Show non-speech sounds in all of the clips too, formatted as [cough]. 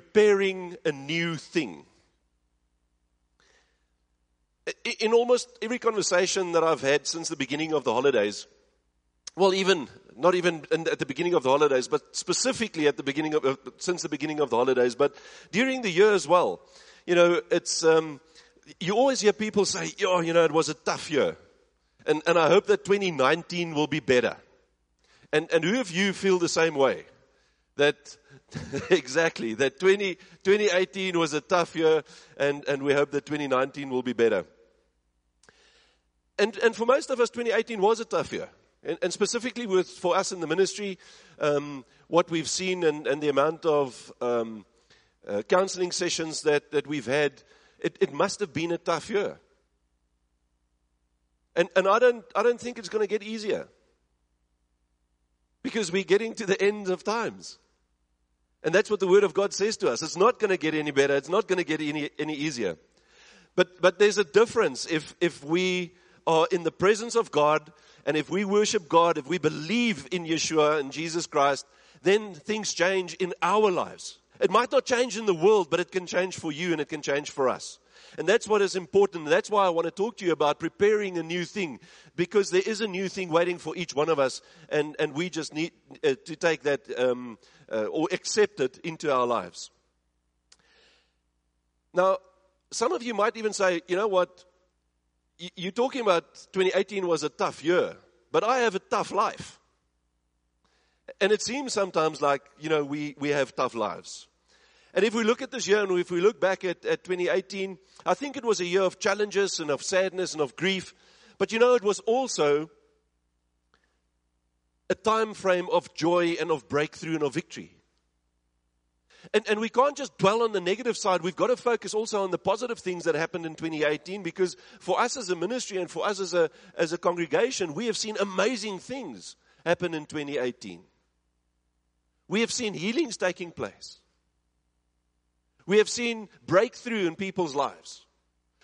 preparing a new thing. In almost every conversation that I've had since the beginning of the holidays, well, even not even at the beginning of the holidays, but specifically at the beginning of uh, since the beginning of the holidays, but during the year as well. You know, it's um, you always hear people say, "Oh, you know, it was a tough year," and and I hope that 2019 will be better. And and who of you feel the same way? That [laughs] exactly that 20, 2018 was a tough year, and and we hope that 2019 will be better. And and for most of us, 2018 was a tough year. And, and specifically with, for us in the ministry, um, what we've seen and, and the amount of um, uh, counseling sessions that, that we've had, it, it must have been a tough year. And, and I, don't, I don't think it's going to get easier. Because we're getting to the end of times. And that's what the Word of God says to us. It's not going to get any better. It's not going to get any, any easier. But, but there's a difference if, if we are in the presence of God and if we worship God, if we believe in Yeshua and Jesus Christ, then things change in our lives. It might not change in the world, but it can change for you and it can change for us. And that's what is important. That's why I want to talk to you about preparing a new thing, because there is a new thing waiting for each one of us, and, and we just need uh, to take that um, uh, or accept it into our lives. Now, some of you might even say, you know what? you're talking about 2018 was a tough year, but I have a tough life. And it seems sometimes like, you know, we, we have tough lives. And if we look at this year and if we look back at, at 2018, I think it was a year of challenges and of sadness and of grief. But you know, it was also a time frame of joy and of breakthrough and of victory. And, and we can't just dwell on the negative side. We've got to focus also on the positive things that happened in 2018 because for us as a ministry and for us as a, as a congregation, we have seen amazing things happen in 2018. We have seen healings taking place. We have seen breakthrough in people's lives.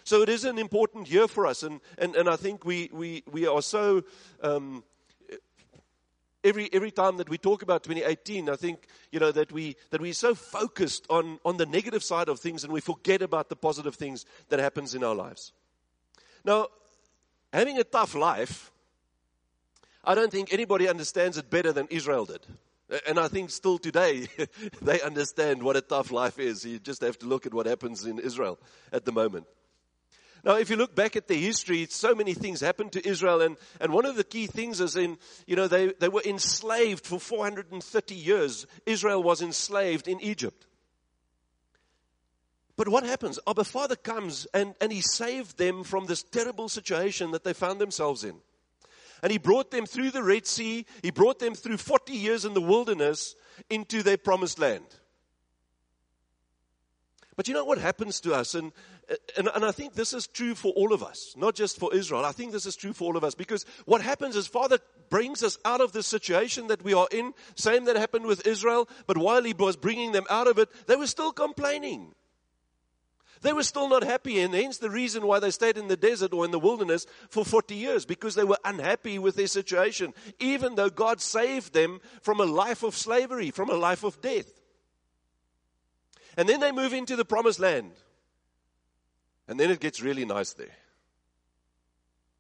So it is an important year for us, and, and, and I think we, we, we are so um, every, every time that we talk about 2018, I think, you know, that, we, that we're so focused on, on the negative side of things and we forget about the positive things that happens in our lives. Now, having a tough life, I don't think anybody understands it better than Israel did. And I think still today, [laughs] they understand what a tough life is. You just have to look at what happens in Israel at the moment. Now, if you look back at the history, so many things happened to Israel, and, and one of the key things is in, you know, they, they were enslaved for 430 years. Israel was enslaved in Egypt. But what happens? Abba Father comes and, and he saved them from this terrible situation that they found themselves in. And he brought them through the Red Sea, he brought them through 40 years in the wilderness into their promised land. But you know what happens to us? And, and, and, I think this is true for all of us, not just for Israel. I think this is true for all of us because what happens is Father brings us out of the situation that we are in. Same that happened with Israel, but while He was bringing them out of it, they were still complaining. They were still not happy, and hence the reason why they stayed in the desert or in the wilderness for 40 years because they were unhappy with their situation, even though God saved them from a life of slavery, from a life of death. And then they move into the promised land. And then it gets really nice there.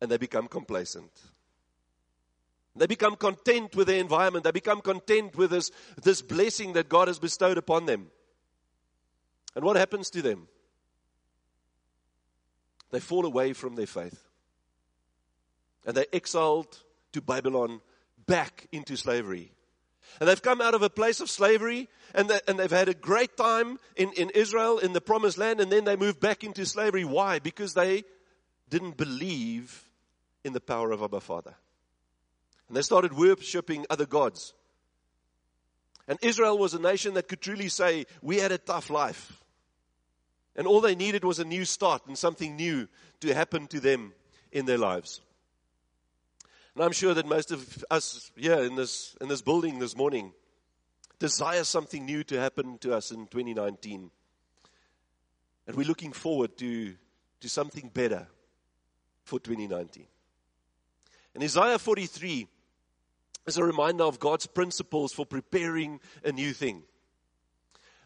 And they become complacent. They become content with their environment. They become content with this, this blessing that God has bestowed upon them. And what happens to them? They fall away from their faith. And they're exiled to Babylon back into slavery. And they've come out of a place of slavery and, they, and they've had a great time in, in Israel, in the promised land, and then they moved back into slavery. Why? Because they didn't believe in the power of Abba Father. And they started worshipping other gods. And Israel was a nation that could truly say, We had a tough life. And all they needed was a new start and something new to happen to them in their lives. And I'm sure that most of us here in this, in this building this morning desire something new to happen to us in 2019. And we're looking forward to, to something better for 2019. And Isaiah 43 is a reminder of God's principles for preparing a new thing.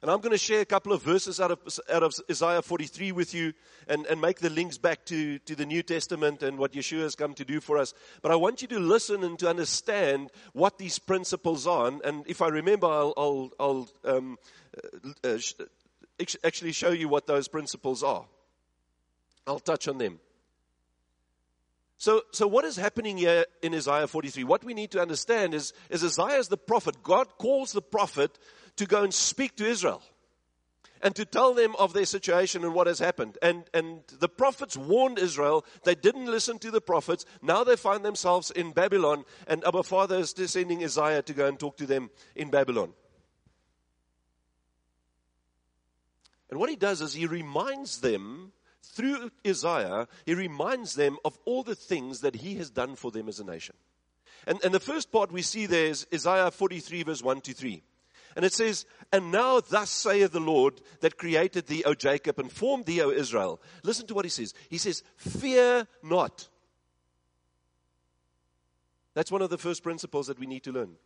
And I'm going to share a couple of verses out of, out of Isaiah 43 with you and, and make the links back to, to the New Testament and what Yeshua has come to do for us. But I want you to listen and to understand what these principles are. And, if I remember, I'll, I'll, I'll um, uh actually show you what those principles are. I'll touch on them. So, so what is happening here in Isaiah 43? What we need to understand is, is Isaiah is the prophet. God calls the prophet to go and speak to Israel and to tell them of their situation and what has happened. And, and the prophets warned Israel. They didn't listen to the prophets. Now they find themselves in Babylon, and Abba Father is sending Isaiah to go and talk to them in Babylon. And what he does is he reminds them through Isaiah, he reminds them of all the things that he has done for them as a nation. And, and the first part we see there is Isaiah 43, verse 1 to 3. And it says, And now thus saith the Lord that created thee, O Jacob, and formed thee, O Israel. Listen to what he says. He says, Fear not. That's one of the first principles that we need to learn.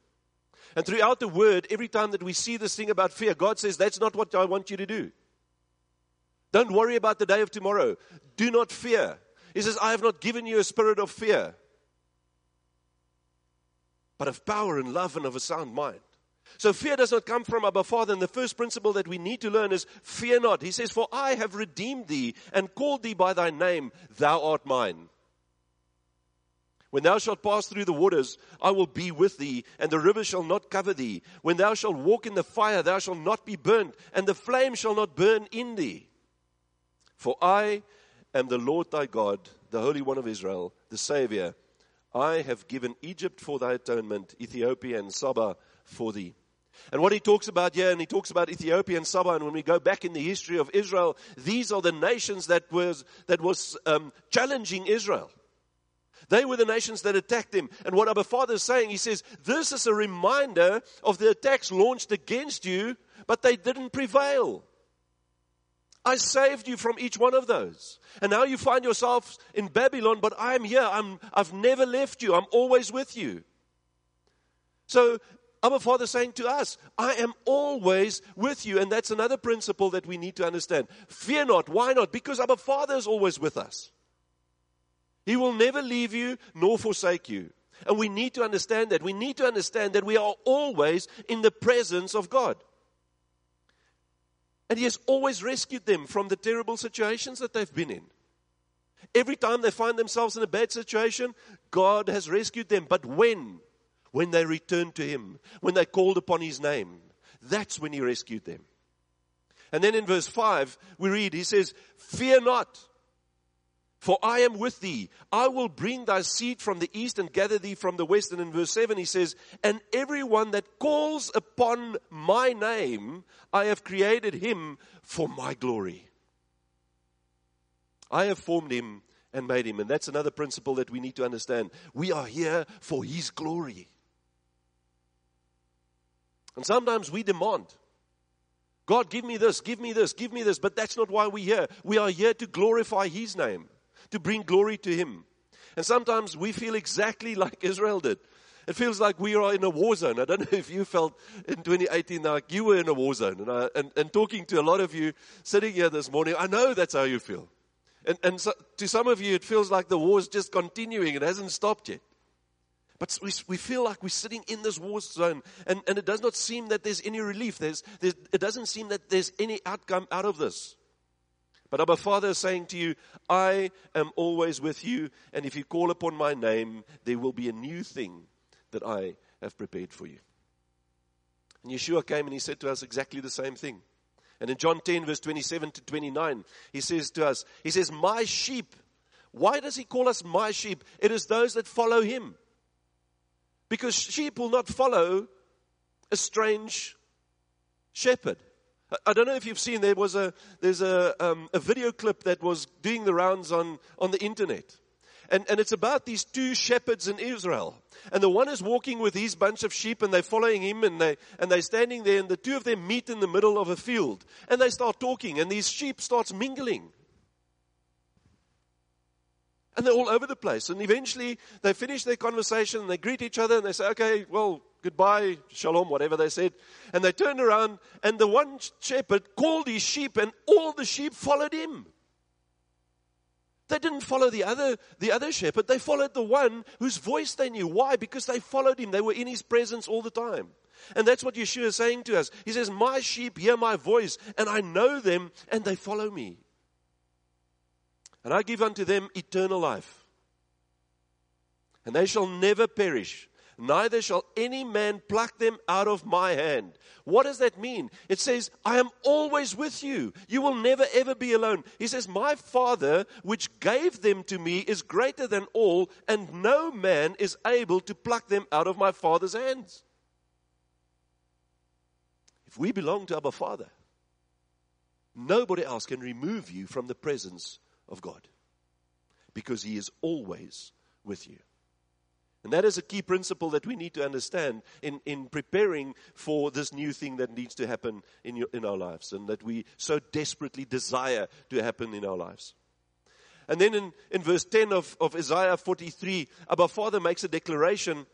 And throughout the word, every time that we see this thing about fear, God says, That's not what I want you to do. Don't worry about the day of tomorrow. Do not fear. He says, I have not given you a spirit of fear, but of power and love and of a sound mind. So fear does not come from Abba Father. And the first principle that we need to learn is fear not. He says, For I have redeemed thee and called thee by thy name. Thou art mine. When thou shalt pass through the waters, I will be with thee, and the river shall not cover thee. When thou shalt walk in the fire, thou shalt not be burnt, and the flame shall not burn in thee. For I am the Lord thy God, the Holy One of Israel, the Savior. I have given Egypt for thy atonement, Ethiopia and Saba for thee. And what he talks about here, and he talks about Ethiopia and Saba, and when we go back in the history of Israel, these are the nations that was, that was um, challenging Israel. They were the nations that attacked him. And what our Father is saying, he says, this is a reminder of the attacks launched against you, but they didn't prevail. I saved you from each one of those. And now you find yourselves in Babylon, but I'm here. I'm, I've never left you. I'm always with you. So, our Father saying to us, I am always with you. And that's another principle that we need to understand. Fear not. Why not? Because our Father is always with us. He will never leave you nor forsake you. And we need to understand that. We need to understand that we are always in the presence of God. And He has always rescued them from the terrible situations that they've been in. Every time they find themselves in a bad situation, God has rescued them. But when? When they returned to Him, when they called upon His name, that's when He rescued them. And then in verse 5, we read, He says, Fear not. For I am with thee. I will bring thy seed from the east and gather thee from the west. And in verse 7 he says, And everyone that calls upon my name, I have created him for my glory. I have formed him and made him. And that's another principle that we need to understand. We are here for his glory. And sometimes we demand, God, give me this, give me this, give me this. But that's not why we're here. We are here to glorify his name to bring glory to Him. And sometimes we feel exactly [laughs] like Israel did. It feels like we are in a war zone. I don't know if you felt in 2018 like you were in a war zone. And, I, and, and talking to a lot of you sitting here this morning, I know that's how you feel. And, and so, to some of you, it feels like the war is just continuing. It hasn't stopped yet. But we, we feel like we're sitting in this war zone, and, and it does not seem that there's any relief. There's, there's, it doesn't seem that there's any outcome out of this. But our Father is saying to you, I am always with you, and if you call upon my name, there will be a new thing that I have prepared for you. And Yeshua came and he said to us exactly the same thing. And in John 10, verse 27 to 29, he says to us, He says, My sheep. Why does he call us my sheep? It is those that follow him. Because sheep will not follow a strange shepherd. I don't know if you've seen there was a there's a um, a video clip that was doing the rounds on on the internet, and and it's about these two shepherds in Israel, and the one is walking with his bunch of sheep, and they're following him, and they and they're standing there, and the two of them meet in the middle of a field, and they start talking, and these sheep starts mingling, and they're all over the place, and eventually they finish their conversation, and they greet each other, and they say, okay, well, goodbye, shalom, whatever they said. And they turned around, and the one shepherd called his sheep, and all the sheep followed him. They didn't follow the other, the other shepherd. They followed the one whose voice they knew. Why? Because they followed him. They were in his presence all the time. And that's what Yeshua is saying to us. He says, My sheep hear my voice, and I know them, and they follow me. And I give unto them eternal life. And they shall never perish, neither shall any man pluck them out of my hand. What does that mean? It says, I am always with you. You will never ever be alone. He says, My Father, which gave them to me, is greater than all, and no man is able to pluck them out of my Father's hands. If we belong to our Father, nobody else can remove you from the presence of God because He is always with you. And that is a key principle that we need to understand in, in preparing for this new thing that needs to happen in, your, in our lives and that we so desperately desire to happen in our lives. And then in, in verse 10 of, of Isaiah 43, our Father makes a declaration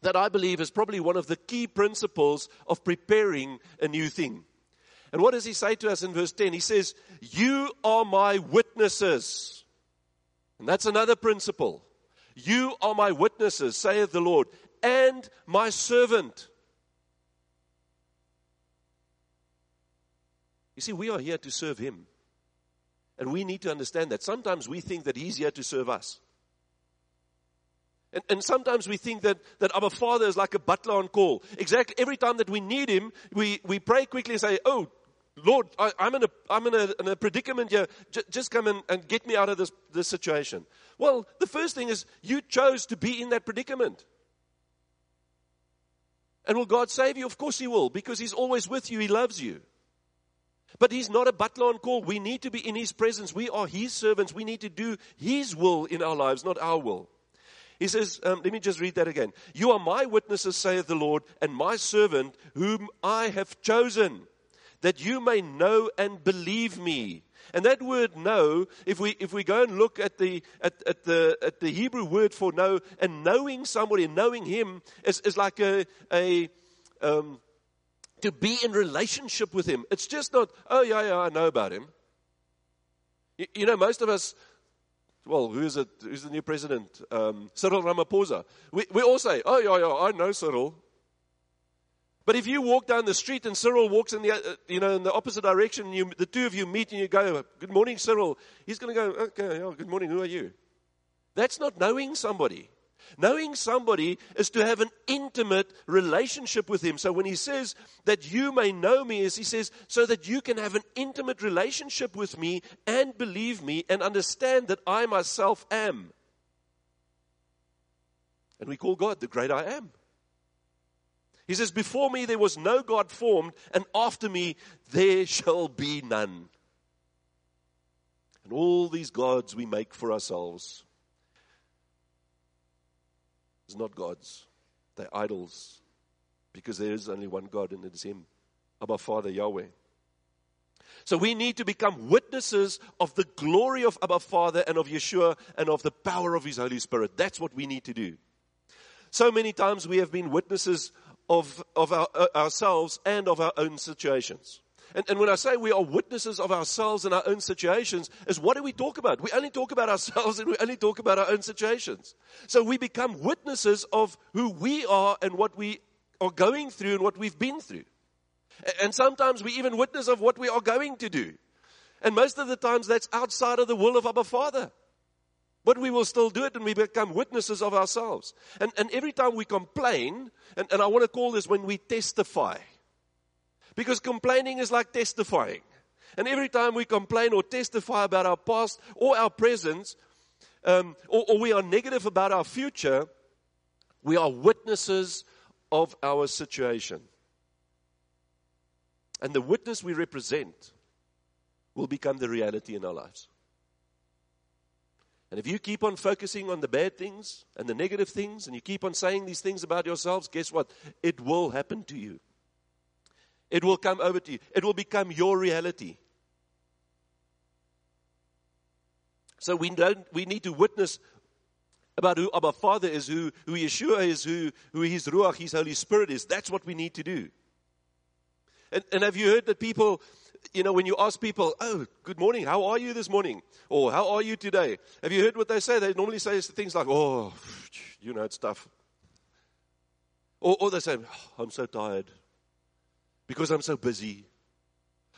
that I believe is probably one of the key principles of preparing a new thing. And what does he say to us in verse 10? He says, You are my witnesses. And that's another principle. You are my witnesses, saith the Lord, and my servant. You see, we are here to serve Him. And we need to understand that. Sometimes we think that He's here to serve us. And, and, sometimes we think that, that our Father is like a butler on call. Exactly every time that we need Him, we, we pray quickly and say, Oh, Lord, I, am in, a, I'm in, a, in a predicament here. J- just come in and get me out of this, this situation. Well, the first thing is you chose to be in that predicament. And will God save you? Of course He will, because He's always with you. He loves you. But He's not a butler on call. We need to be in His presence. We are His servants. We need to do His will in our lives, not our will. He says, um, let me just read that again. You are my witnesses, saith the Lord, and my servant, whom I have chosen that you may know and believe me. And that word know, if we, if we go and look at the, at, at the, at the Hebrew word for know, and knowing somebody, knowing him, is, is like a, a, um, to be in relationship with him. It's just not, oh yeah, yeah, I know about him. You, you know, most of us, well, who's it? Who's the new president? Um, Cyril Ramaphosa. We, we all say, oh yeah, yeah, I know Cyril. But if you walk down the street and Cyril walks in the, uh, you know, in the opposite direction, you, the two of you meet and you go, good morning, Cyril. He's going to go, okay, oh, good morning, who are you? That's not knowing somebody. Knowing somebody is to have an intimate relationship with him. So when he says that you may know me, as he says, so that you can have an intimate relationship with me and believe me and understand that I myself am. And we call God the great I am. He says, Before me there was no God formed, and after me there shall be none. And all these gods we make for ourselves is not gods, they're idols. Because there is only one God, and it is Him, our Father Yahweh. So we need to become witnesses of the glory of Abba Father and of Yeshua and of the power of His Holy Spirit. That's what we need to do. So many times we have been witnesses of, of our, uh, ourselves and of our own situations. And, and, when I say we are witnesses of ourselves and our own situations, is what do we talk about? We only talk about [laughs] ourselves and we only talk about our own situations. So we become witnesses of who we are and what we are going through and what we've been through. And sometimes we even witness of what we are going to do. And most of the times that's outside of the will of our Father. But we will still do it and we become witnesses of ourselves. And, and every time we complain, and, and I want to call this when we testify. Because complaining is like testifying. And every time we complain or testify about our past or our present, um, or, or we are negative about our future, we are witnesses of our situation. And the witness we represent will become the reality in our lives. And if you keep on focusing on the bad things and the negative things, and you keep on saying these things about yourselves, guess what? It will happen to you. It will come over to you. It will become your reality. So we don't we need to witness about who Abba Father is, who, who Yeshua is, who, who His Ruach, His Holy Spirit is. That's what we need to do. And, and have you heard that people, you know, when you ask people, oh, good morning, how are you this morning? Or how are you today? Have you heard what they say? They normally say things like, oh, [sniffs] you know, it's tough. Or, or they say, oh, I'm so tired because I'm so busy.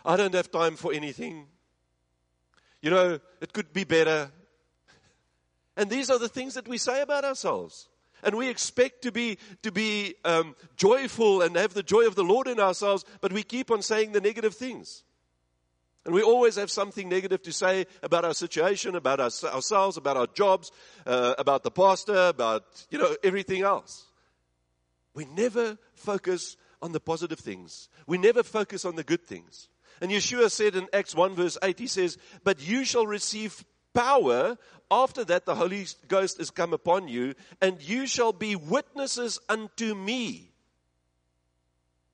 I don't have time for anything. You know, it could be better. And these are the things that we say about ourselves. And we expect to be, to be um, joyful and have the joy of the Lord in ourselves, but we keep on saying the negative things. And we always have something negative to say about our situation, about our, ourselves, about our jobs, uh, about the pastor, about, you know, everything else. We never focus on the positive things. We never focus on the good things. And Yeshua said in Acts 1 verse 8, he says, But you shall receive power after that the Holy Ghost is come upon you, and you shall be witnesses unto me.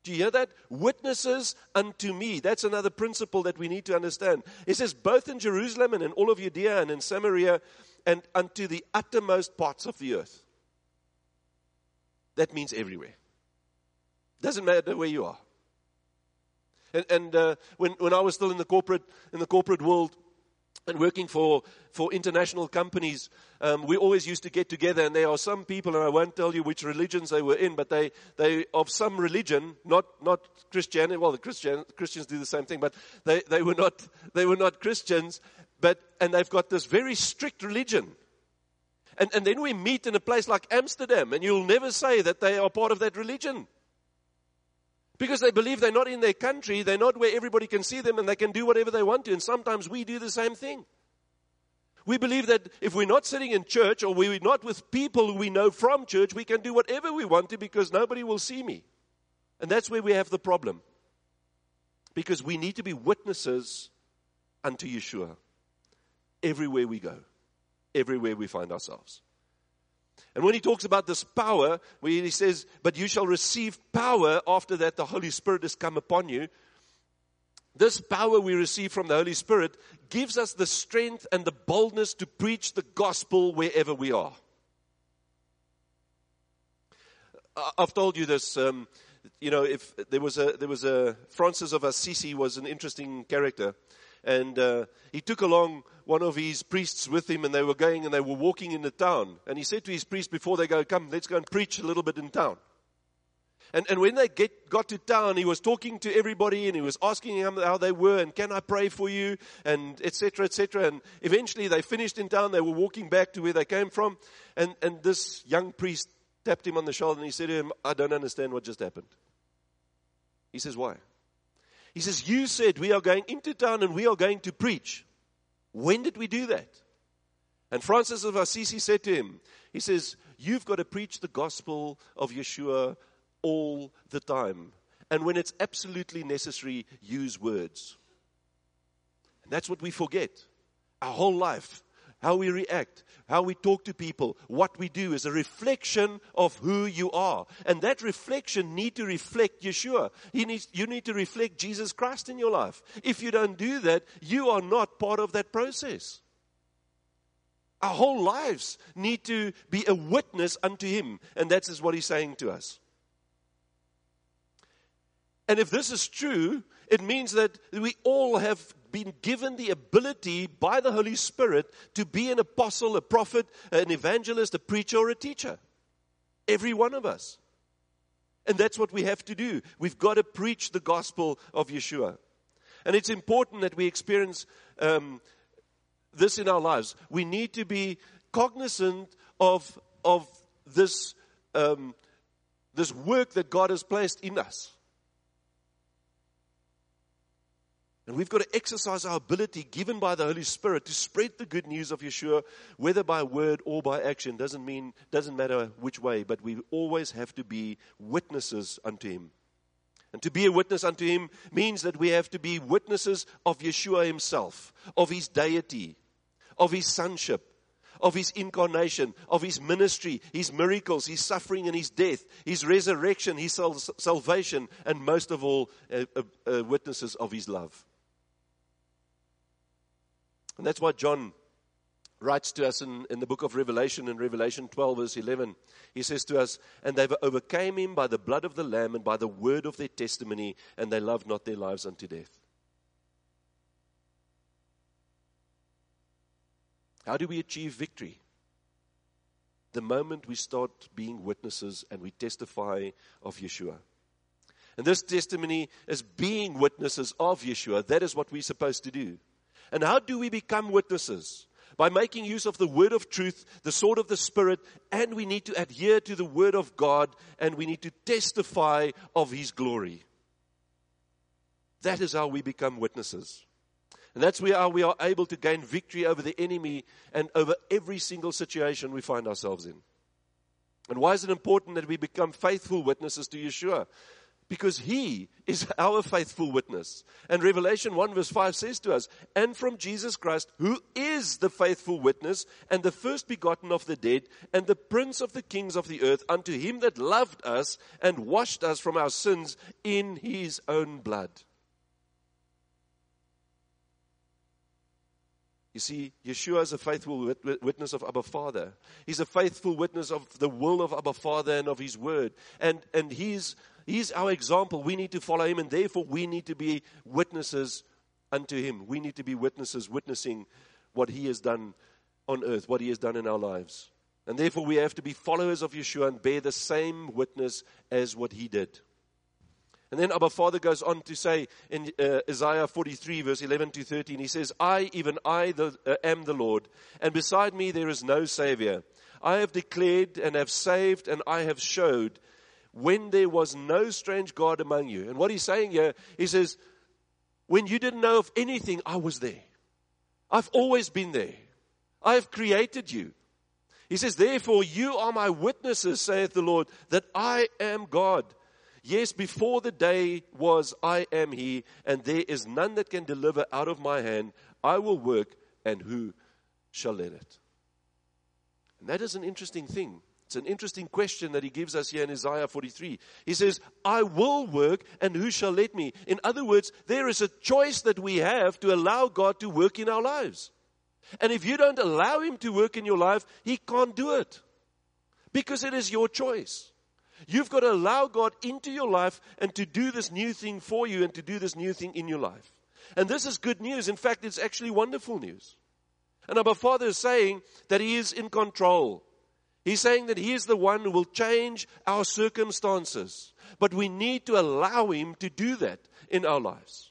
Do you hear that? Witnesses unto me. That's another principle that we need to understand. It says, both in Jerusalem and in all of Judea and in Samaria and unto the uttermost parts of the earth. That means everywhere. Doesn't matter where you are. And, and uh, when, when I was still in the corporate, in the corporate world, and working for, for international companies, um, we always used to get together, and there are some people, and I won't tell you which religions they were in, but they, they of some religion, not, not Christianity, well, the Christian, Christians do the same thing, but they, they, were not, they were not Christians, but, and they've got this very strict religion. And, and then we meet in a place like Amsterdam, and you'll never say that they are part of that religion. Because they believe they're not in their country, they're not where everybody can see them, and they can do whatever they want to. And sometimes we do the same thing. We believe that if we're not sitting in church or we're not with people we know from church, we can do whatever we want to because nobody will see me. And that's where we have the problem. Because we need to be witnesses unto Yeshua everywhere we go, everywhere we find ourselves. And when he talks about this power, where he says, But you shall receive power after that the Holy Spirit has come upon you. This power we receive from the Holy Spirit gives us the strength and the boldness to preach the gospel wherever we are. I've told you this. Um, you know, if there was a there was a Francis of Assisi was an interesting character, and uh, he took along one of his priests with him, and they were going and they were walking in the town. And he said to his priest before they go, "Come, let's go and preach a little bit in town." And, and when they get, got to town, he was talking to everybody and he was asking them how they were and can I pray for you and etc. etc. And eventually they finished in town. They were walking back to where they came from. And, and this young priest tapped him on the shoulder and he said to him, I don't understand what just happened. He says, why? He says, You said we are going into town and we are going to preach. When did we do that? And Francis of Assisi said to him, He says, You've got to preach the gospel of Yeshua all the time. And when it's absolutely necessary, use words. And that's what we forget. Our whole life how we react, how we talk to people, what we do is a reflection of who you are. And that reflection need to reflect Yeshua. You need, you need to reflect Jesus Christ in your life. If you don't do that, you are not part of that process. Our whole lives need to be a witness unto Him. And that is what He's saying to us. And if this is true, it means that we all have been given the ability by the Holy Spirit to be an apostle, a prophet, an evangelist, a preacher, or a teacher. Every one of us. And that's what we have to do. We've got to preach the gospel of Yeshua. And it's important that we experience um, this in our lives. We need to be cognizant of, of this, um, this work that God has placed in us. And we've got to exercise our ability given by the Holy Spirit to spread the good news of Yeshua, whether by word or by action. Doesn't mean, doesn't matter which way, but we always have to be witnesses unto Him. And to be a witness unto Him means that we have to be witnesses of Yeshua Himself, of His deity, of His sonship, of His incarnation, of His ministry, His miracles, His suffering and His death, His resurrection, His salvation, and most of all, uh, uh, uh, witnesses of His love. And that's why John writes to us in, in the book of Revelation, in Revelation 12, verse 11. He says to us, And they overcame him by the blood of the Lamb and by the word of their testimony, and they loved not their lives unto death. How do we achieve victory? The moment we start being witnesses and we testify of Yeshua. And this testimony is being witnesses of Yeshua. That is what we're supposed to do. And how do we become witnesses? By making use of the word of truth, the sword of the Spirit, and we need to adhere to the word of God and we need to testify of His glory. That is how we become witnesses. And that's where we are able to gain victory over the enemy and over every single situation we find ourselves in. And why is it important that we become faithful witnesses to Yeshua? Because he is [laughs] our faithful witness. And Revelation 1 verse 5 says to us, and from Jesus Christ, who is the faithful witness and the first begotten of the dead and the prince of the kings of the earth, unto him that loved us and washed us from our sins in his own blood. You see, Yeshua is a faithful witness of Abba Father. He's a faithful witness of the will of Abba Father and of His word. And, and he's, he's our example. We need to follow Him, and therefore we need to be witnesses unto Him. We need to be witnesses, witnessing what He has done on earth, what He has done in our lives. And therefore we have to be followers of Yeshua and bear the same witness as what He did. And then Abba Father goes on to say in uh, Isaiah 43, verse 11 to 13, he says, I, even I, the, uh, am the Lord, and beside me there is no Savior. I have declared and have saved, and I have showed when there was no strange God among you. And what he's saying here, he says, when you didn't know of anything, I was there. I've always been there. I have created you. He says, therefore you are my witnesses, saith the Lord, that I am God. Yes, before the day was, I am He, and there is none that can deliver out of my hand. I will work, and who shall let it? And that is an interesting thing. It's an interesting question that he gives us here in Isaiah 43. He says, I will work, and who shall let me? In other words, there is a choice that we have to allow God to work in our lives. And if you don't allow Him to work in your life, He can't do it. Because it is your choice. You've got to allow God into your life and to do this new thing for you and to do this new thing in your life. And this is good news. In fact, it's actually wonderful news. And our Father is saying that He is in control. He's saying that He is the one who will change our circumstances. But we need to allow Him to do that in our lives.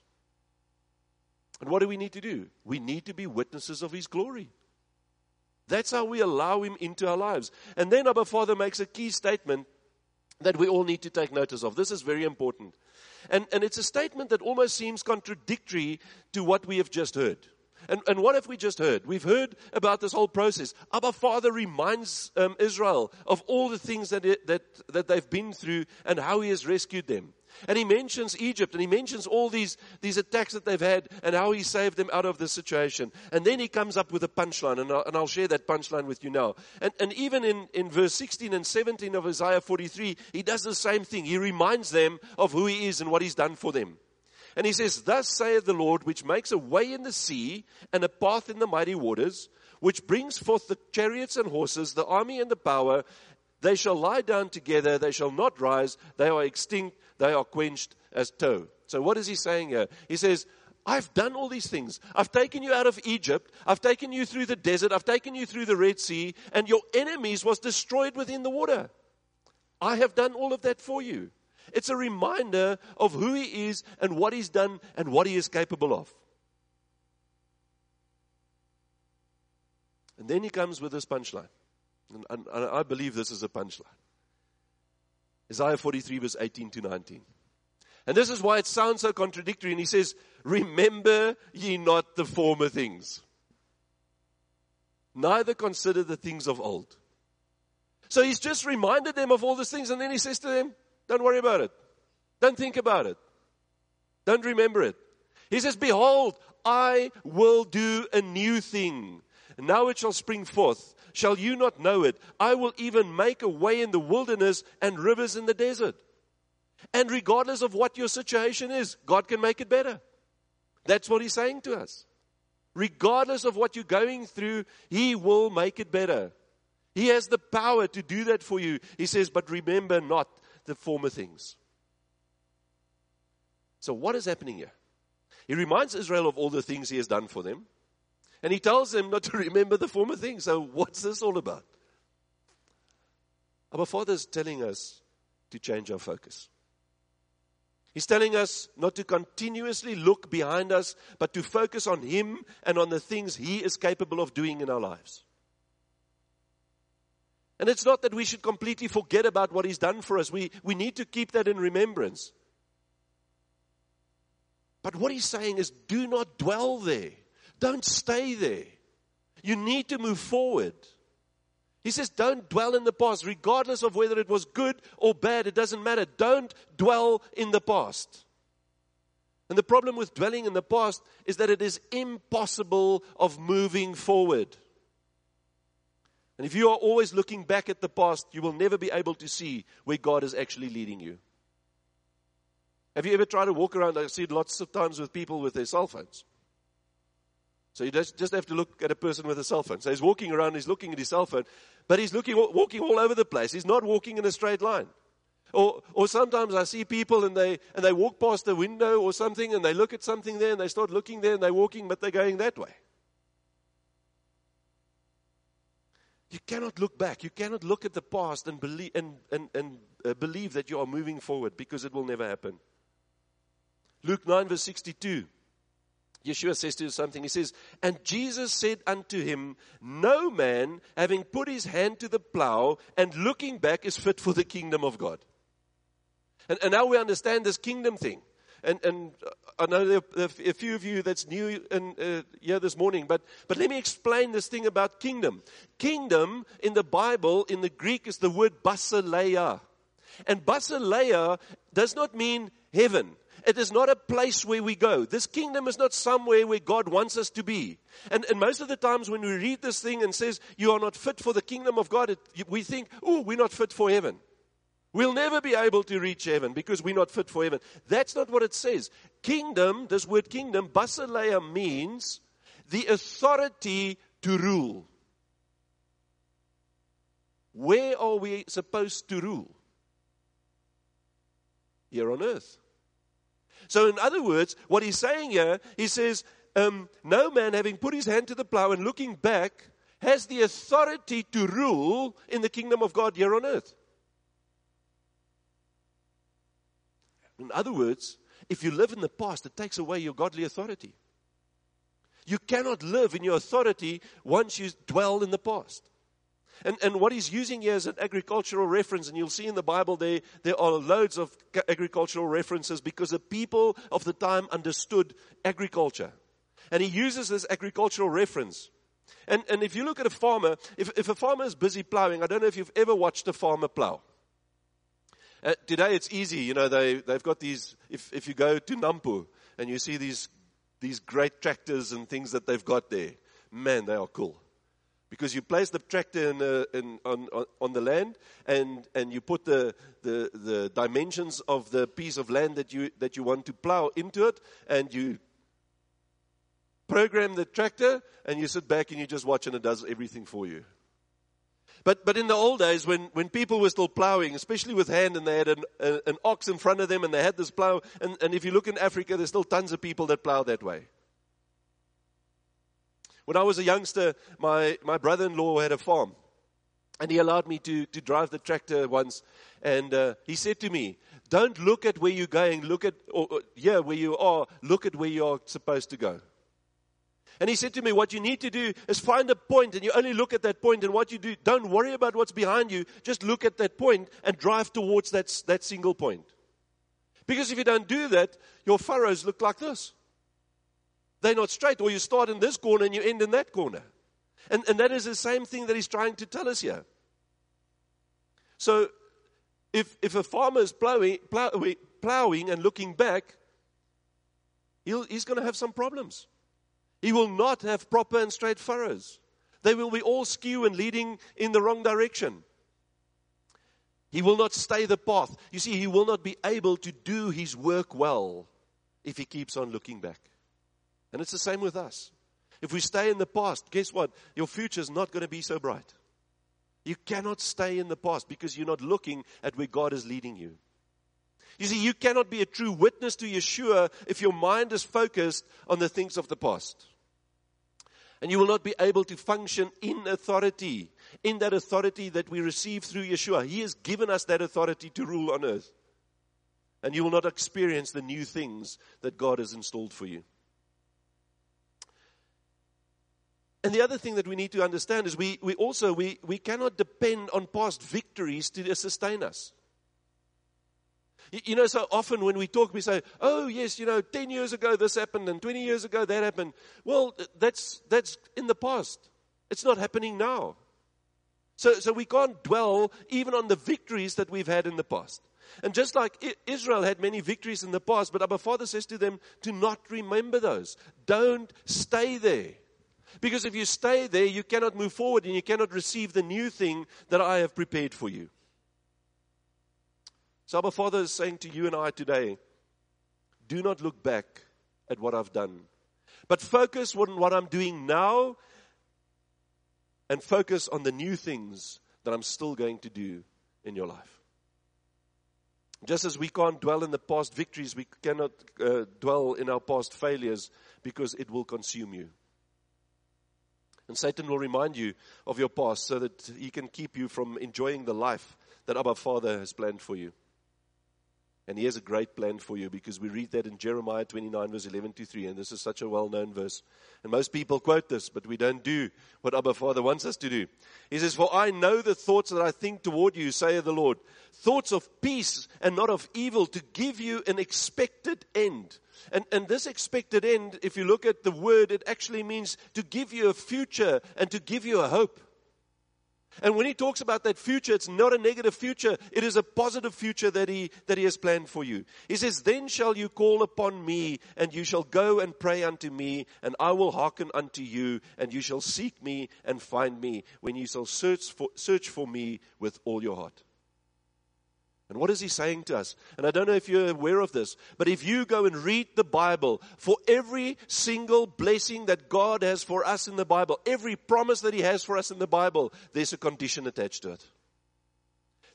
And what do we need to do? We need to be witnesses of His glory. That's how we allow Him into our lives. And then our Father makes a key statement that we all need to take notice of. This is very important. And, and it's a statement that almost seems contradictory to what we have just heard. And, and what have we just heard? We've heard about this whole process. Abba Father reminds um, Israel of all the things that, it, that, that they've been through and how He has rescued them. And he mentions Egypt and he mentions all these, these attacks that they've had and how he saved them out of this situation. And then he comes up with a punchline, and I'll, and I'll share that punchline with you now. And, and even in, in verse 16 and 17 of Isaiah 43, he does the same thing. He reminds them of who he is and what he's done for them. And he says, Thus saith the Lord, which makes a way in the sea and a path in the mighty waters, which brings forth the chariots and horses, the army and the power. They shall lie down together, they shall not rise, they are extinct, they are quenched as tow. So what is he saying here? He says, I've done all these things. I've taken you out of Egypt. I've taken you through the desert. I've taken you through the Red Sea, and your enemies was destroyed within the water. I have done all of that for you. It's a reminder of who he is and what he's done and what he is capable of. And then he comes with this punchline. And, and, and I believe this is a punchline. Isaiah 43, verse 18 to 19. And this is why it sounds so contradictory. And he says, Remember ye not the former things, neither consider the things of old. So he's just reminded them of all these things, and then he says to them, Don't worry about it. Don't think about it. Don't remember it. He says, Behold, I will do a new thing. Now it shall spring forth. Shall you not know it? I will even make a way in the wilderness and rivers in the desert. And regardless of what your situation is, God can make it better. That's what He's saying to us. Regardless of what you're going through, He will make it better. He has the power to do that for you. He says, but remember not the former things. So, what is happening here? He reminds Israel of all the things He has done for them. And He tells them not to [laughs] remember the former things. So, what's this all about? Our Father is telling us to change our focus. He's telling us not to continuously look behind us, but to focus on Him and on the things He is capable of doing in our lives. And it's not that we should completely forget about what He's done for us. We, we need to keep that in remembrance. But what He's saying is do not dwell there, don't stay there. You need to move forward. He says, don't dwell in the past, regardless of whether it was good or bad, it doesn't matter. Don't dwell in the past. And the problem with dwelling in the past is that it is impossible of moving forward. And if you are always looking back at the past, you will never be able to see where God is actually leading you. Have you ever tried to walk around? I see lots of times with people with their cell phones. So you just, just have to look at a person with a cell phone. So he's walking around, he's looking at his cell phone, but he's looking, walking all over the place. He's not walking in a straight line. Or, or sometimes I see people and they, and they walk past a window or something and they look at something there and they start looking there and they're walking, but they're going that way. You cannot look back. You cannot look at the past and believe, and, and, and uh, believe that you are moving forward because it will never happen. Luke 9, verse 62. Yeshua says to him something. He says, And Jesus said unto him, No man, having put his hand to the plow and looking back, is fit for the kingdom of God. And, and now we understand this kingdom thing. And, and I know there are a few of you that's new in, uh, here this morning, but, but let me explain this thing about kingdom. Kingdom in the Bible, in the Greek, is the word basileia. And basileia does not mean heaven. It is not a place where we go. This kingdom is not somewhere where God wants us to be. And, and most of the times when we read this thing and says, you are not fit for the kingdom of God, it, we think, oh, we're not fit for heaven. We'll never be able to reach heaven because we're not fit for heaven. That's not what it says. Kingdom, this word kingdom, basileia means the authority to rule. Where are we supposed to rule? Here on earth. So, in other words, what he's saying here, he says, um, No man having put his hand to the plow and looking back has the authority to rule in the kingdom of God here on earth. In other words, if you live in the past, it takes away your godly authority. You cannot live in your authority once you dwell in the past. And, and what he's using here is an agricultural reference, and you'll see in the Bible there, there are loads of agricultural references because the people of the time understood agriculture. And he uses this agricultural reference. And, and if you look at a farmer, if, if a farmer is busy plowing, I don't know if you've ever watched a farmer plow. Uh, today it's easy, you know, they, they've got these, if, if you go to Nampo and you see these, these great tractors and things that they've got there, man, they are cool. Because you place the tractor in, uh, in, on, on, on, the land and, and you put the, the, the dimensions of the piece of land that you, that you want to plow into it and you program the tractor and you sit back and you just watch and it does everything for you. But, but in the old days, when, when people were still plowing, especially with hand, and they had an, a, an ox in front of them and they had this plow, and, and if you look in Africa, there's still tons of people that plow that way. When I was a youngster, my, my brother in law had a farm. And he allowed me to, to drive the tractor once. And uh, he said to me, Don't look at where you're going, look at, or, or, yeah, where you are, look at where you're supposed to go. And he said to me, What you need to do is find a point, and you only look at that point, and what you do, don't worry about what's behind you, just look at that point and drive towards that, that single point. Because if you don't do that, your furrows look like this. They're not straight. Or you start in this corner and you end in that corner. And, and that is the same thing that he's trying to tell us here. So, if, if a farmer is plowing, plowing, plowing and looking back, he's going to have some problems. He will not have proper and straight furrows. They will be all skew and leading in the wrong direction. He will not stay the path. You see, he will not be able to do his work well if he keeps on looking back. And it's the same with us. If we stay in the past, guess what? Your future is not going to be so bright. You cannot stay in the past because you're not looking at where God is leading you. You see, you cannot be a true witness to Yeshua if your mind is focused on the things of the past. And you will not be able to function in authority, in that authority that we receive through Yeshua. He has given us that authority to rule on earth. And you will not experience the new things that God has installed for you. And the other thing that we need to understand is we, we also, we, we cannot depend on past victories to sustain us. You, know, so often when we talk, we say, oh yes, you know, 10 years ago this happened and 20 years ago that happened. Well, that's, that's in the past. It's not happening now. So, so we can't dwell even on the victories that we've had in the past. And just like Israel had many victories in the past, but our Father says to them, to not remember those. Don't stay there. Because if you stay there, you cannot move forward and you cannot receive the new thing that I have prepared for you. So, our Father is saying to you and I today do not look back at what I've done, but focus on what I'm doing now and focus on the new things that I'm still going to do in your life. Just as we can't dwell in the past victories, we cannot uh, dwell in our past failures because it will consume you. And Satan will remind you of your past so that he can keep you from enjoying the life that Abba Father has planned for you. And he has a great plan for you because we read that in Jeremiah 29, verse 11 to 3. And this is such a well known verse. And most people quote this, but we don't do what Abba Father wants us to do. He says, For I know the thoughts that I think toward you, saith the Lord. Thoughts of peace and not of evil to give you an expected end. And, and this expected end, if you look at the word, it actually means to give you a future and to give you a hope. And when he talks about that future, it's not a negative future. It is a positive future that he, that he has planned for you. He says, Then shall you call upon me, and you shall go and pray unto me, and I will hearken unto you, and you shall seek me and find me when you shall search for, search for me with all your heart. And what is he saying to us? And I don't know if you're aware of this, but if you go and read the Bible, for every single blessing that God has for us in the Bible, every promise that he has for us in the Bible, there's a condition attached to it.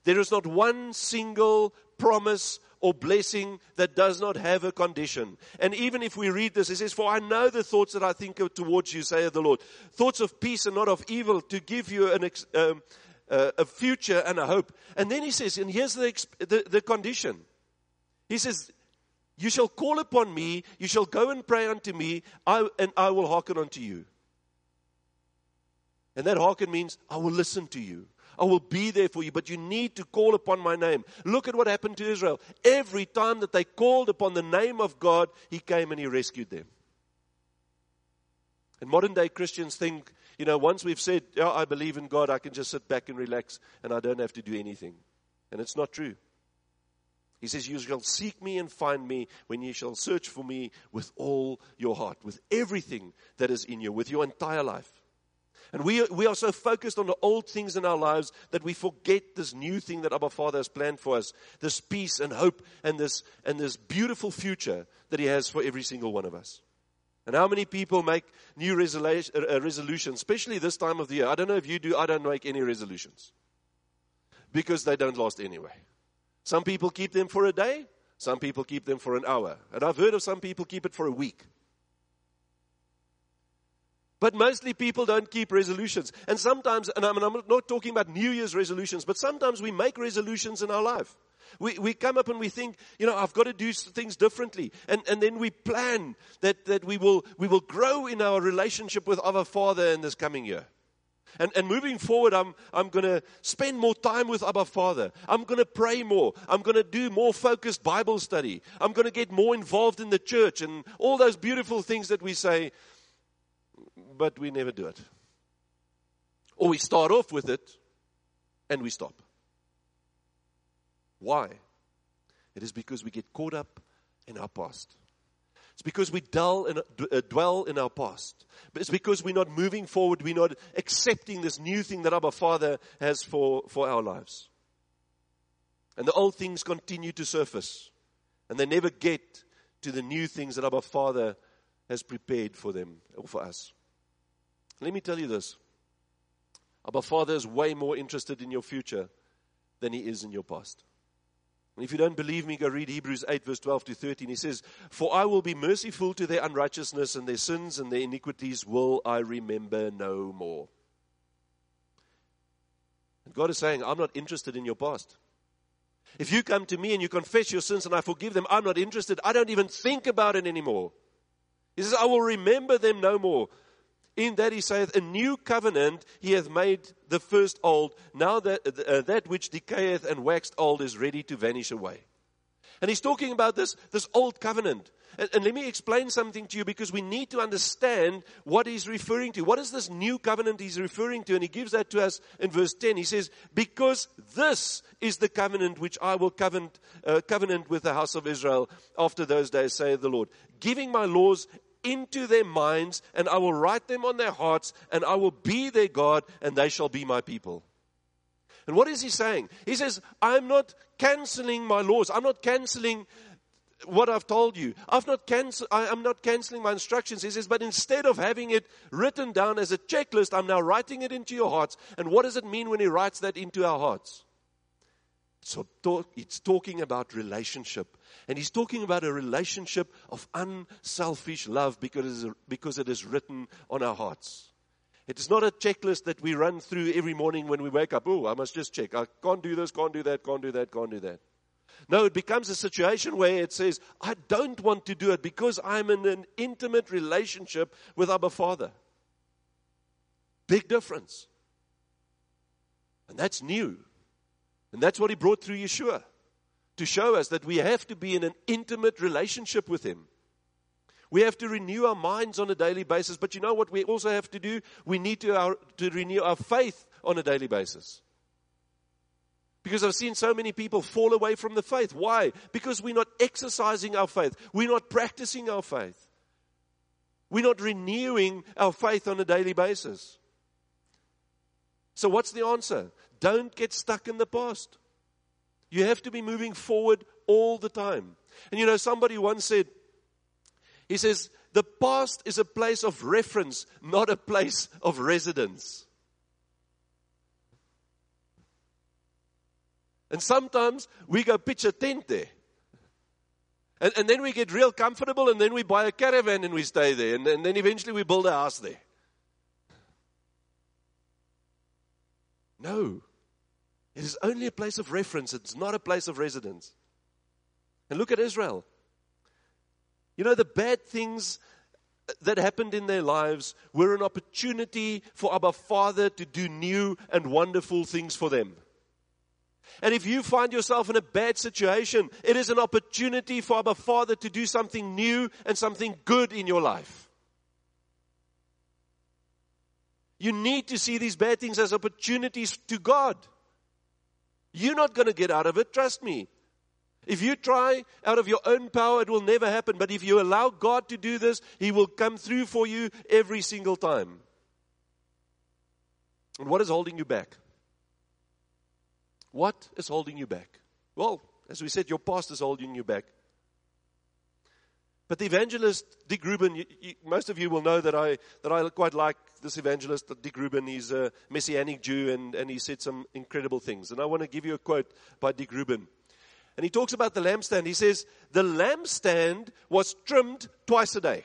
There is not one single promise or blessing that does not have a condition. And even if we read this, it says, For I know the thoughts that I think of towards you, saith the Lord. Thoughts of peace and not of evil, to give you an, um, uh, a future and a hope. And then he says, and here's the, the, the condition. He says, You shall call upon me, you shall go and pray unto me, I, and I will hearken unto you. And that hearken means, I will listen to you. I will be there for you, but you need to call upon my name. Look at what happened to Israel. Every time that they called upon the name of God, He came and He rescued them. And modern day Christians think you know, once we've said, yeah, I believe in God, I can just sit back and relax and I don't have to do anything. And it's not true. He says, You shall seek me and find me when you shall search for me with all your heart, with everything that is in you, with your entire life. And we, we are so focused on the old things in our lives that we forget this new thing that our Father has planned for us this peace and hope and this, and this beautiful future that He has for every single one of us. And how many people make new uh, resolutions, especially this time of the year? I don't know if you do, I don't make any resolutions because they don't last anyway. Some people keep them for a day, some people keep them for an hour. And I've heard of some people keep it for a week. But mostly people don't keep resolutions. And sometimes, and I'm, not talking about New Year's resolutions, but sometimes we make resolutions in our life. We, we come up and we think, you know, I've got to do things differently. And, and then we plan that, that we, will, we will grow in our relationship with our Father in this coming year. And, and moving forward, I'm, I'm going to spend more time with Abba Father. I'm going to pray more. I'm going to do more focused Bible study. I'm going to get more involved in the church and all those beautiful things that we say, but we never do it. Or we start off with it and we stop. Why? It is because we get caught up in our past. It's because we dwell in, uh, dwell in our past. It's because we're not moving forward. We're not accepting this new thing that our Father has for, for our lives. And the old things continue to surface. And they never get to the new things that our Father has prepared for them or for us. Let me tell you this. Our Father is way more interested in your future than he is in your past. And if you don't believe me, go read Hebrews 8, verse 12 to 13. He says, For I will be merciful to their unrighteousness, and their sins and their iniquities will I remember no more. And God is saying, I'm not interested in your past. If you come to me and you confess your sins and I forgive them, I'm not interested. I don't even think about it anymore. He says, I will remember them no more. In that he saith, A new covenant he hath made the first old. Now that, uh, that which decayeth and waxed old is ready to vanish away. And he's talking about this, this old covenant. And, and, let me explain something to you because we need to understand what he's referring to. What is this new covenant he's referring to? And he gives that to us in verse 10. He says, Because this is the covenant which I will covenant, uh, covenant with the house of Israel after those days, saith the Lord, giving my laws into their minds, and I will write them on their hearts, and I will be their God, and they shall be my people. And what is he saying? He says, I'm not canceling my laws. I'm not canceling what I've told you. I've not cancel, I, am not canceling my instructions. He says, but instead of having it written down as a checklist, I'm now writing it into your hearts. And what does it mean when he writes that into our hearts? So talk, it's talking about relationship. And he's talking about a relationship of unselfish love because it, is, because it is written on our hearts. It is not a checklist that we run through every morning when we wake up. Oh, I must just check. I can't do this, can't do that, can't do that, can't do that. No, it becomes a situation where it says, I don't want to do it because I'm in an intimate relationship with Abba Father. Big difference. And that's new. And that's what he brought through Yeshua to show us that we have to be in an intimate relationship with him. We have to renew our minds on a daily basis. But you know what we also have to do? We need to, our, to renew our faith on a daily basis. Because I've seen so many people fall away from the faith. Why? Because we're not exercising our faith. We're not practicing our faith. We're not renewing our faith on a daily basis. So, what's the answer? Don't get stuck in the past. You have to be moving forward all the time. And you know, somebody once said, he says, the past is a place of reference, not a place of residence. And sometimes we go pitch a tent there. And, and, then we get real comfortable, and then we buy a caravan and we stay there. And, and then eventually we build a house there. No. It is only a place of reference, it's not a place of residence. And look at Israel. You know, the bad things that happened in their lives were an opportunity for our Father to do new and wonderful things for them. And if you find yourself in a bad situation, it is an opportunity for our Father to do something new and something good in your life. You need to see these bad things as opportunities to God. You're not going to get out of it, trust me. If you try out of your own power, it will never happen. But if you allow God to do this, He will come through for you every single time. And what is holding you back? What is holding you back? Well, as we said, your past is holding you back. But the evangelist Dick Reuben, you, you, most of you will know that I that I quite like this evangelist Dick Reuben. He's a messianic Jew, and, and he said some incredible things. And I want to give you a quote by Dick Reuben. And he talks about the lampstand. He says the lampstand was trimmed twice a day.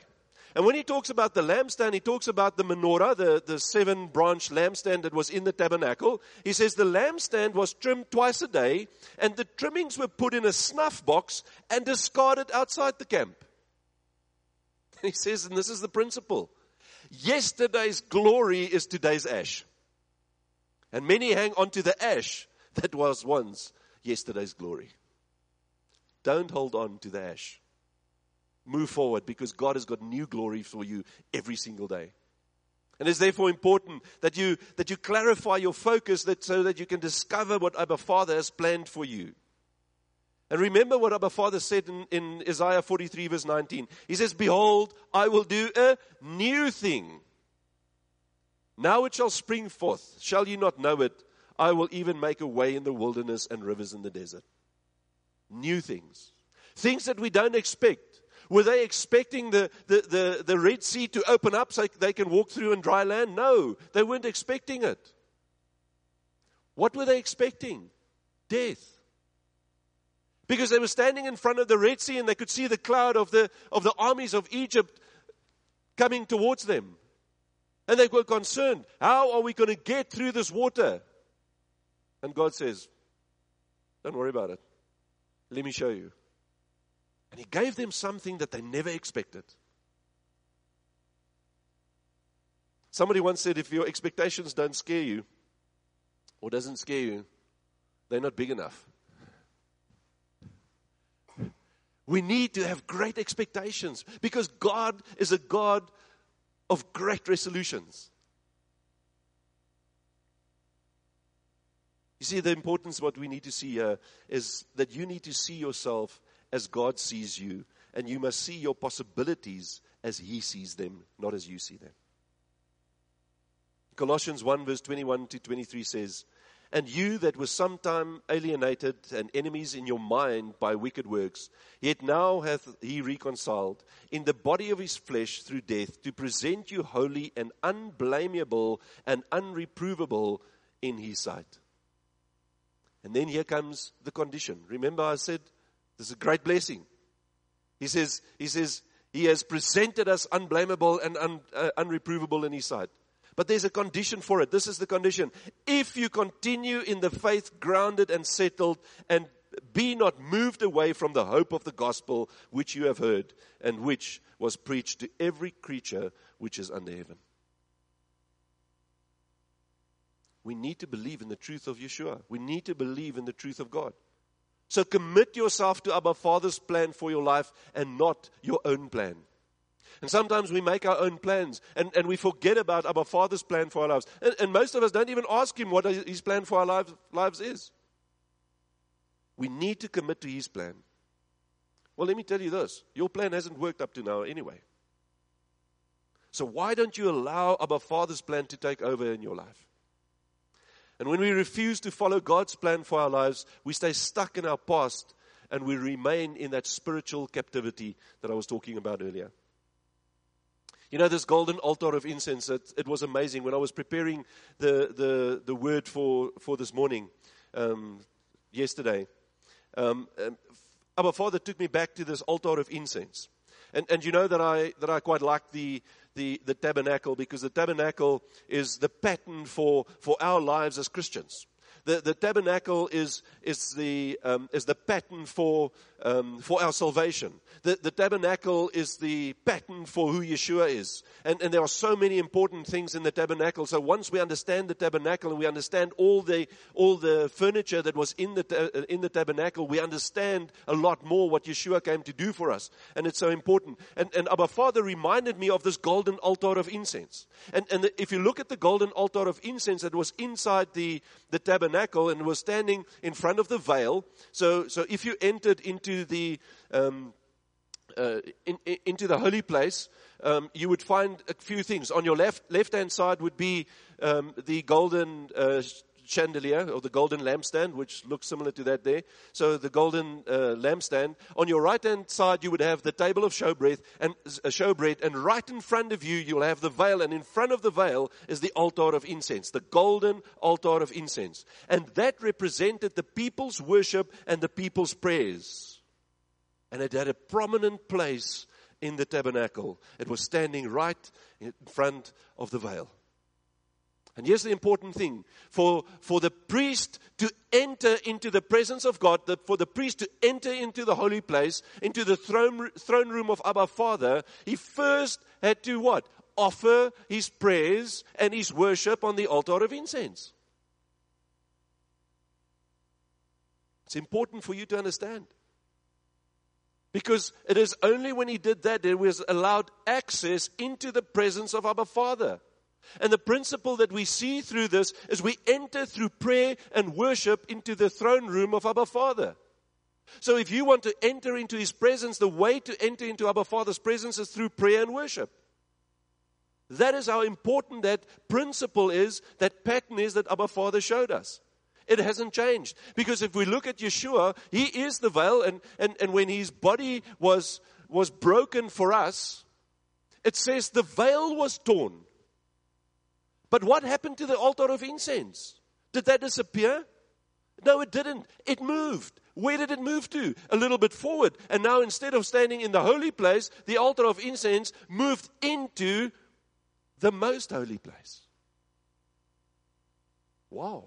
And when he talks about the lampstand, he talks about the menorah, the, the seven branch lampstand that was in the tabernacle. He says the lampstand was trimmed twice a day, and the trimmings were put in a snuff box and discarded outside the camp. [laughs] He says, and this is the principle yesterday's glory is today's ash. And many hang on to the ash that was once yesterday's glory. Don't hold on to the ash. Move forward because God has got new glory for you every single day. And it's therefore important that you, that you clarify your focus that, so that you can discover what Abba Father has planned for you. And remember what our Father said in, in Isaiah 43, verse 19. He says, Behold, I will do a new thing. Now it shall spring forth. Shall you not know it? I will even make a way in the wilderness and rivers in the desert. New things. Things that we don't expect. Were they expecting the, the, the, the Red Sea to open up so they can walk through in dry land? No, they weren't expecting it. What were they expecting? Death. Because they were standing in front of the Red Sea and they could see the cloud of the, of the armies of Egypt coming towards them. And they were concerned how are we going to get through this water? And God says, Don't worry about it. Let me show you. And He gave them something that they never expected. Somebody once said, If your expectations don't scare you or doesn't scare you, they're not big enough. We need to have great expectations because God is a God of great resolutions. You see, the importance, what we need to see here is that you need to see yourself as God sees you, and you must see your possibilities as He sees them, not as you see them. Colossians 1, verse 21 to 23 says, And you that were sometime alienated and enemies in your mind by wicked works, yet now hath he reconciled in the body of his flesh through death to present you holy and unblameable and unreprovable in his sight. And then here comes the condition. Remember, I said this is a great blessing. He says, he says, he has presented us unblameable and un, uh, unreprovable in his sight. But there's a condition for it. This is the condition. If you continue in the faith, grounded and settled, and be not moved away from the hope of the gospel which you have heard, and which was preached to every creature which is under heaven. We need to believe in the truth of Yeshua. We need to believe in the truth of God. So commit yourself to Abba Father's plan for your life and not your own plan. And sometimes we make our own plans and, and we forget about our Father's plan for our lives. And, and most of us don't even ask Him what His plan for our lives, lives is. We need to commit to His plan. Well, let me tell you this your plan hasn't worked up to now anyway. So why don't you allow our Father's plan to take over in your life? And when we refuse to follow God's plan for our lives, we stay stuck in our past and we remain in that spiritual captivity that I was talking about earlier. You know, this golden altar of incense, it, it was amazing. When I was preparing the, the, the word for, for this morning, um, yesterday, um, um, our Father took me back to this altar of incense. And, and you know that I, that I quite like the, the, the tabernacle because the tabernacle is the pattern for, for our lives as Christians. The, the tabernacle is, is, the, um, is the pattern for, um, for our salvation. The, the tabernacle is the pattern for who Yeshua is. And, and there are so many important things in the tabernacle. So once we understand the tabernacle and we understand all the, all the furniture that was in the, uh, in the tabernacle, we understand a lot more what Yeshua came to do for us. And it's so important. And, and Abba Father reminded me of this golden altar of incense. And, and if you look at the golden altar of incense that was inside the, the tabernacle and was standing in front of the veil. So, so if you entered into the, um, uh, in, in, into the holy place, um, you would find a few things. On your left left hand side would be um, the golden uh, chandelier or the golden lampstand, which looks similar to that there. So the golden uh, lampstand. On your right hand side, you would have the table of showbread and uh, showbread, and right in front of you, you'll have the veil, and in front of the veil is the altar of incense, the golden altar of incense, and that represented the people's worship and the people's prayers, and it had a prominent place in the tabernacle. It was standing right in front of the veil. And here's the important thing for, for the priest to enter into the presence of God, the, for the priest to enter into the holy place, into the throne, throne room of Abba Father, he first had to what? Offer his prayers and his worship on the altar of incense. It's important for you to understand. Because it is only when he did that that he was allowed access into the presence of Abba Father. And the principle that we see through this is we enter through prayer and worship into the throne room of Abba Father. So if you want to enter into His presence, the way to enter into Abba Father's presence is through prayer and worship. That is how important that principle is, that pattern is that Abba Father showed us. It hasn't changed. Because if we look at Yeshua, He is the veil, and, and, and when His body was was broken for us, it says the veil was torn. But what happened to the altar of incense? Did that disappear? No, it didn't. It moved. Where did it move to? A little bit forward. And now instead of standing in the holy place, the altar of incense moved into the most holy place. Wow.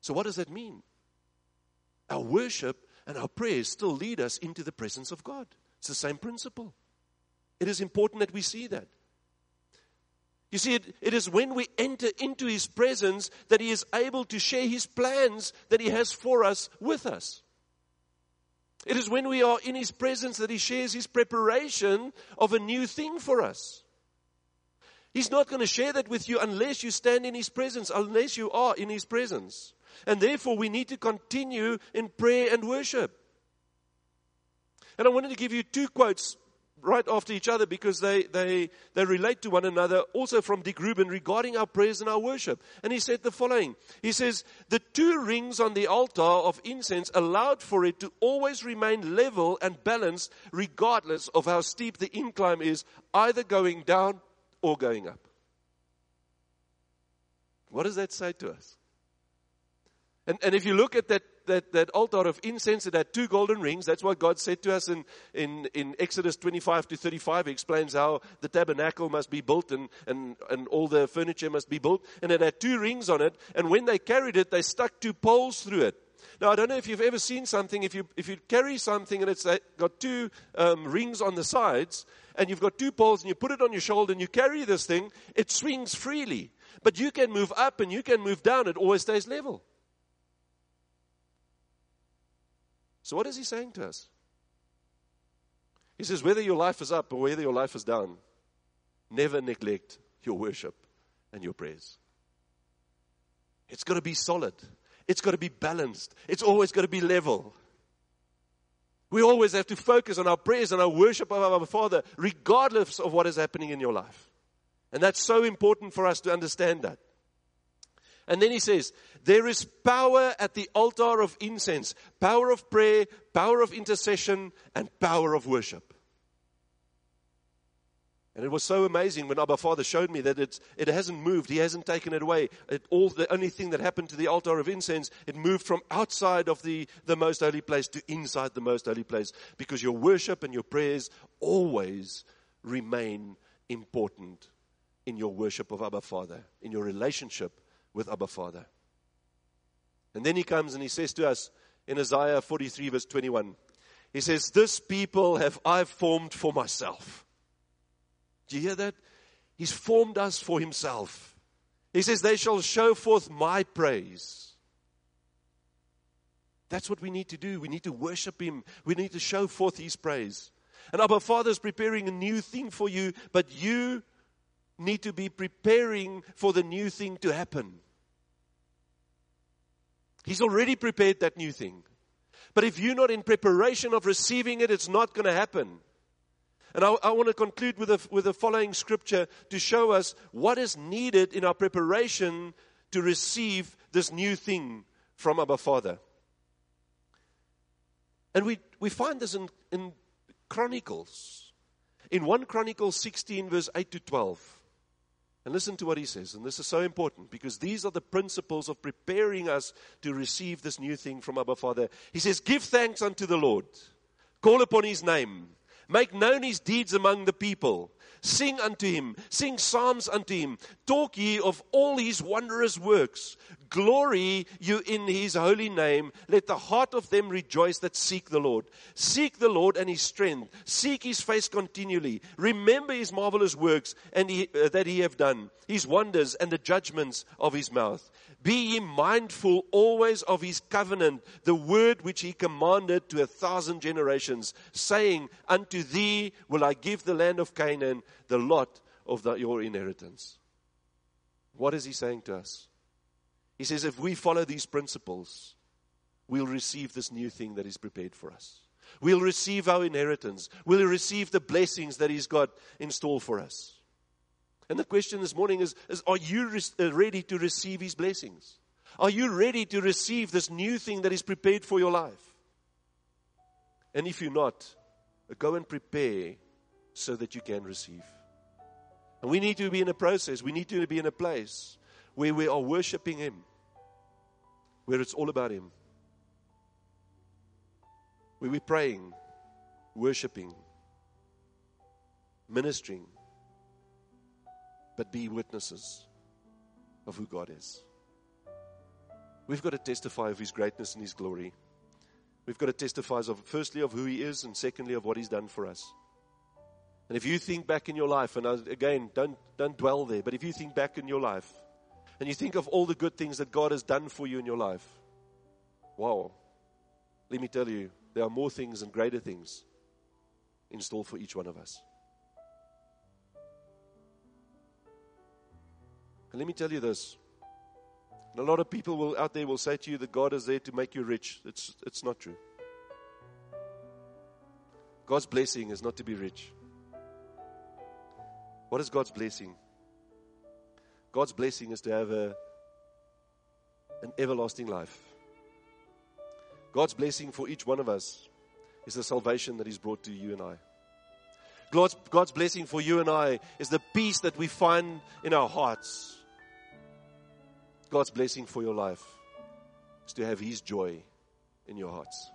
So, what does that mean? Our worship and our prayers still lead us into the presence of God. It's the same principle. It is important that we see that. You see, it, it is when we enter into His presence that He is able to share His plans that He has for us with us. It is when we are in His presence that He shares His preparation of a new thing for us. He's not going to share that with you unless you stand in His presence, unless you are in His presence. And therefore, we need to continue in prayer and worship. And I wanted to give you two quotes right after each other because they, they, they relate to one another, also from Dick Reuben regarding our prayers and our worship. And he said the following He says, The two rings on the altar of incense allowed for it to always remain level and balanced, regardless of how steep the incline is, either going down or going up. What does that say to us? And, and if you look at that that, that altar of incense, it had two golden rings. That's what God said to us in, in, in Exodus 25 to 35. He explains how the tabernacle must be built and, and, and all the furniture must be built. And it had two rings on it. And when they carried it, they stuck two poles through it. Now, I don't know if you've ever seen something, if you, if you carry something and it's got two um, rings on the sides, and you've got two poles, and you put it on your shoulder, and you carry this thing, it swings freely. But you can move up and you can move down, it always stays level. So, what is he saying to us? He says, whether your life is up or whether your life is down, never neglect your worship and your prayers. It's got to be solid, it's got to be balanced, it's always got to be level. We always have to focus on our prayers and our worship of our Father, regardless of what is happening in your life. And that's so important for us to understand that. And then he says, There is power at the altar of incense, power of prayer, power of intercession, and power of worship. And it was so amazing when Abba Father showed me that it's, it hasn't moved. He hasn't taken it away. It, all, the only thing that happened to the altar of incense, it moved from outside of the, the most holy place to inside the most holy place. Because your worship and your prayers always remain important in your worship of Abba Father, in your relationship with Abba Father. And then he comes and he says to us in Isaiah 43, verse 21, he says, This people have I formed for myself. Do you hear that? He's formed us for himself. He says, They shall show forth my praise. That's what we need to do. We need to worship him. We need to show forth his praise. And Abba Father is preparing a new thing for you, but you need to be preparing for the new thing to happen. He's already prepared that new thing. But if you're not in preparation of receiving it, it's not going to happen. And I, I, want to conclude with, a, with the following scripture to show us what is needed in our preparation to receive this new thing from our Father. And we, we find this in, in Chronicles. In 1 Chronicles 16, verse 8 to 12. And listen to what he says. And this is so important because these are the principles of preparing us to receive this new thing from Abba Father. He says, Give thanks unto the Lord, call upon his name, make known his deeds among the people. Sing unto him, sing psalms unto him. Talk ye of all his wondrous works. Glory you in his holy name. Let the heart of them rejoice that seek the Lord. Seek the Lord and his strength. Seek his face continually. Remember his marvelous works and he, uh, that he have done, his wonders and the judgments of his mouth. Be ye mindful always of his covenant, the word which he commanded to a thousand generations, saying, Unto thee will I give the land of Canaan, the lot of the, your inheritance. What is he saying to us? He says, if we follow these principles, we'll receive this new thing that is prepared for us. We'll receive our inheritance. We'll receive the blessings that He's got in store for us. And the question this morning is, is Are you re- uh, ready to receive His blessings? Are you ready to receive this new thing that is prepared for your life? And if you're not, Go and prepare so that you can receive. And we need to be in a process, we need to be in a place where we are worshiping Him, where it's all about Him. Where we're praying, worshiping, ministering, but be witnesses of who God is. We've got to testify of His greatness and His glory. We've got to testify of, firstly, of who He is, and secondly, of what He's done for us. And if you think back in your life, and again, don't, don't dwell there, but if you think back in your life, and you think of all the good things that God has done for you in your life, wow, let me tell you, there are more things and greater things in store for each one of us. And let me tell you this. a lot of people will out there will say to you that God is there to make you rich. It's, it's not true. God's blessing is not to be rich. What is God's blessing? God's blessing is to have a, an everlasting life. God's blessing for each one of us is the salvation that He's brought to you and I. God's, God's blessing for you and I is the peace that we find in our hearts. God's blessing for your life is to have His joy in your hearts.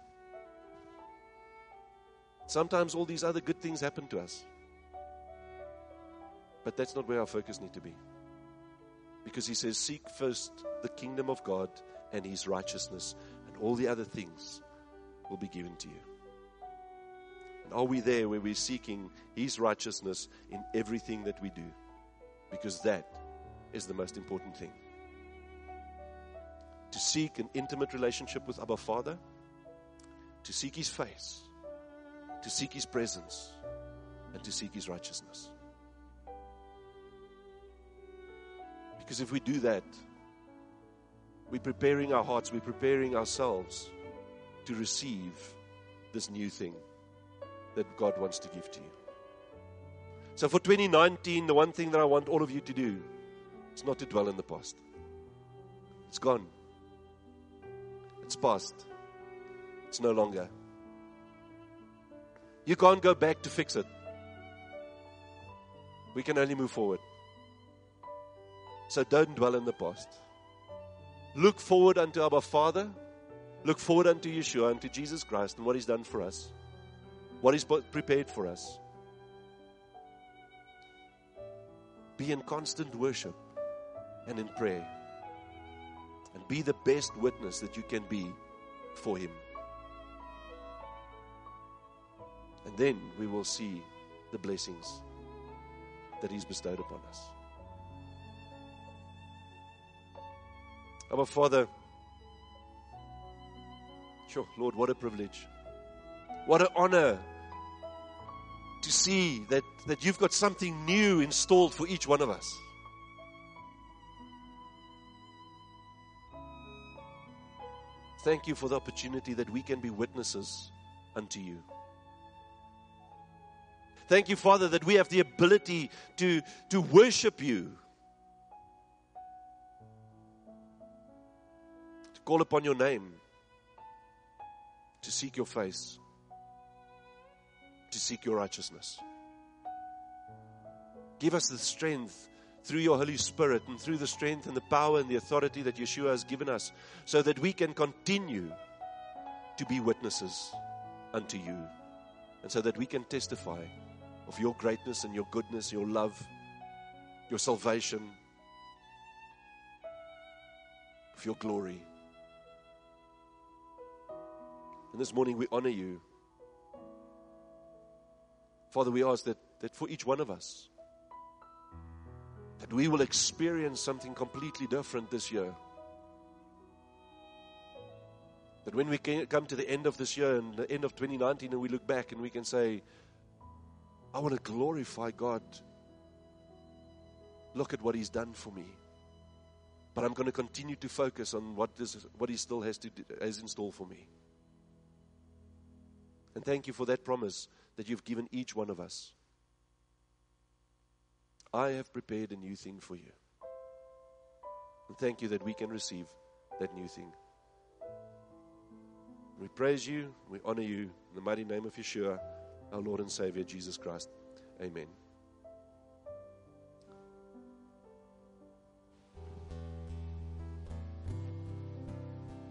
Sometimes all these other good things happen to us. But that's not where our focus need to be. Because he says, Seek first the kingdom of God and his righteousness, and all the other things will be given to you. And are we there where we're seeking His righteousness in everything that we do? Because that is the most important thing. To seek an intimate relationship with Abba Father, to seek His face, to seek His presence, and to seek His righteousness. Because if we do that, we're preparing our hearts, we're preparing ourselves to receive this new thing that God wants to give to you. So for 2019, the one thing that I want all of you to do is not to dwell in the past. It's gone. It's past. It's no longer. You can't go back to fix it. We can only move forward. So don't dwell in the past. Look forward unto our Father. Look forward unto Yeshua, unto Jesus Christ, and what He's done for us, what He's prepared for us. Be in constant worship and in prayer. And be the best witness that you can be for Him. And then we will see the blessings that He's bestowed upon us. Our Father, sure, Lord, what a privilege. What an honor to see that, that you've got something new installed for each one of us. Thank you for the opportunity that we can be witnesses unto you. Thank you, Father, that we have the ability to, to worship you call upon your name, to seek your face, to seek your righteousness. Give us the strength through your Holy Spirit and through the strength and the power and the authority that Yeshua has given us so that we can continue to be witnesses unto you and so that we can testify of your greatness and your goodness, your love, your salvation, of your glory. And this morning we honor you. Father, we ask that, that for each one of us, that we will experience something completely different this year. That when we come to the end of this year and the end of 2019 and we look back and we can say, I want to glorify God. Look at what He's done for me. But I'm going to continue to focus on what, this, what He still has, to do, has in store for me. And thank you for that promise that you've given each one of us. I have prepared a new thing for you. And thank you that we can receive that new thing. We praise you, we honor you in the mighty name of Yeshua. our Lord and Savior, Jesus Christ. Amen.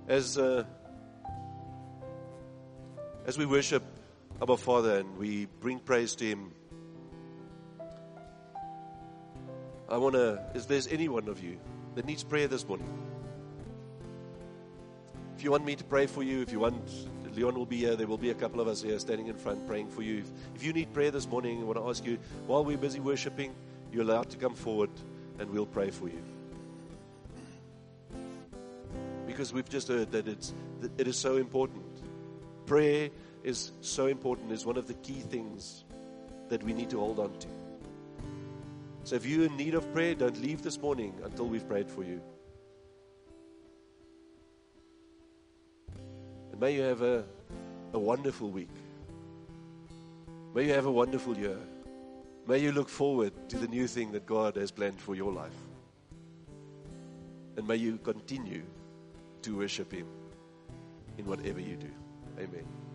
As, uh, as we worship our Father and we bring praise to Him, I want to, if there's any one of you that needs prayer this morning, if you want me to pray for you, if you want, Leon will be here. There will be a couple of us here standing in front praying for you. If, if you need prayer this morning, I want to ask you, while we're busy worshiping, you're allowed to come forward and we'll pray for you. Because we've just heard that it's, that it is so important. Prayer is so important, is one of the key things that we need to hold on to. So if you're in need of prayer, don't leave this morning until we've prayed for you. And may you have a, a wonderful week. May you have a wonderful year. May you look forward to the new thing that God has planned for your life. And may you continue to worship Him in whatever you do. Amen.